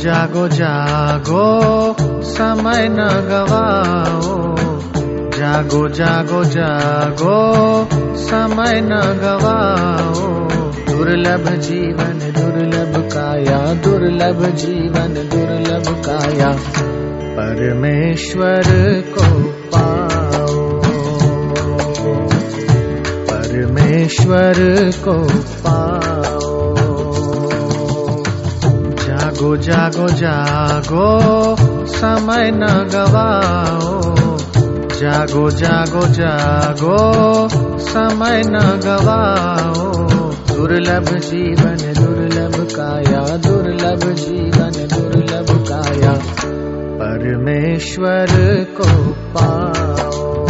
जागो जागो, समय न गवाओ। जागो जागो जागो, समय न गवाओ। दुर्लभ जीवन, दुर्लभ काया, दुर्लभ जीवन, दुर्लभ काया। परमेश्वर को पाओ। परमेश्वर को पाओ। जागो जागो जागो, समय न गवाओ। जागो जागो जागो, समय न गवाओ। दुर्लभ जीवन, दुर्लभ काया, दुर्लभ जीवन, दुर्लभ काया, परमेश्वर को पाओ।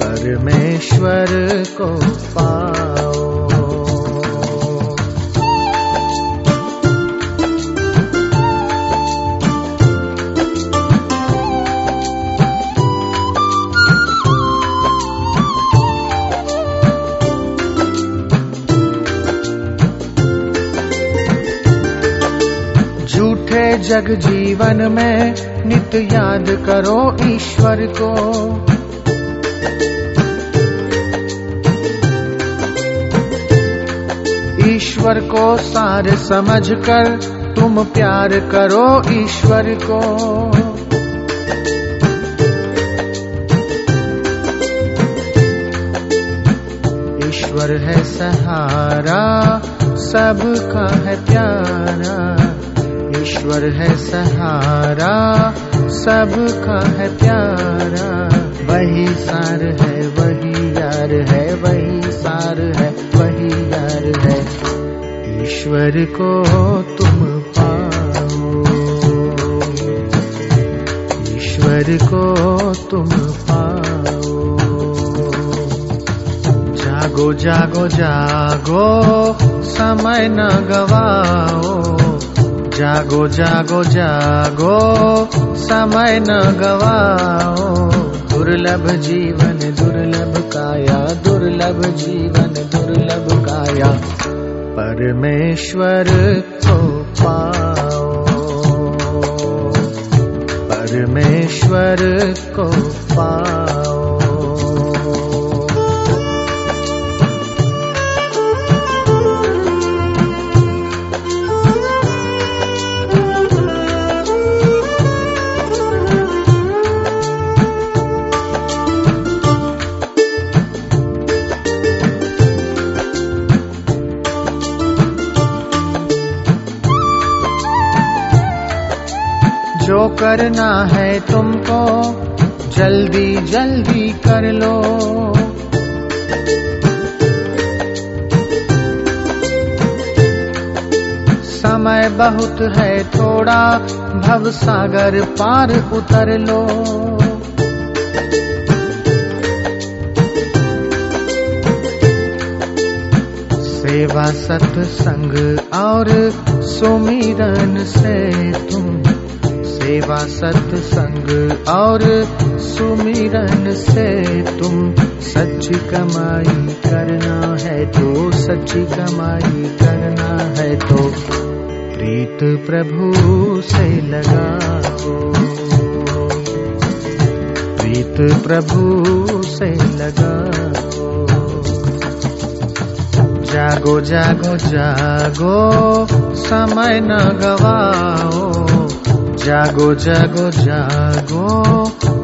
परमेश्वर को पाओ। जग जीवन में नित याद करो ईश्वर को। ईश्वर को सार समझ कर तुम प्यार करो ईश्वर को। ईश्वर है सहारा, सबका है प्यारा। ईश्वर है सहारा सबका है प्यारा। वही सार है, वही यार है, वही सार है, वही यार है। ईश्वर को तुम पाओ। ईश्वर को तुम पाओ। जागो जागो जागो, समय न गवाओ। जागो जागो जागो, समय न गवाओ। दुर्लभ जीवन, दुर्लभ काया, दुर्लभ जीवन, दुर्लभ काया। परमेश्वर को पाओ। परमेश्वर को पाओ। जो करना है तुमको, जल्दी जल्दी कर लो। समय बहुत है, थोड़ा भव सागर पार उतर लो। सेवा सत्संग और सुमिरन से तुम सेवा सत्संग और सुमिरन से तुम सच कमाई करना है तो सच कमाई करना है तो प्रीत प्रभु से लगाओ। प्रीत प्रभु से लगाओ। जागो जागो जागो, समय न गवाओ। जागो जागो जागो,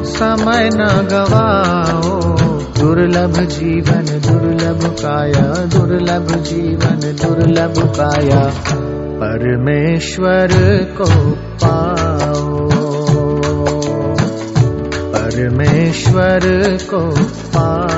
समय न गवाओ। दुर्लभ जीवन, दुर्लभ काया, दुर्लभ जीवन, दुर्लभ काया, परमेश्वर को पाओ। परमेश्वर को पाओ।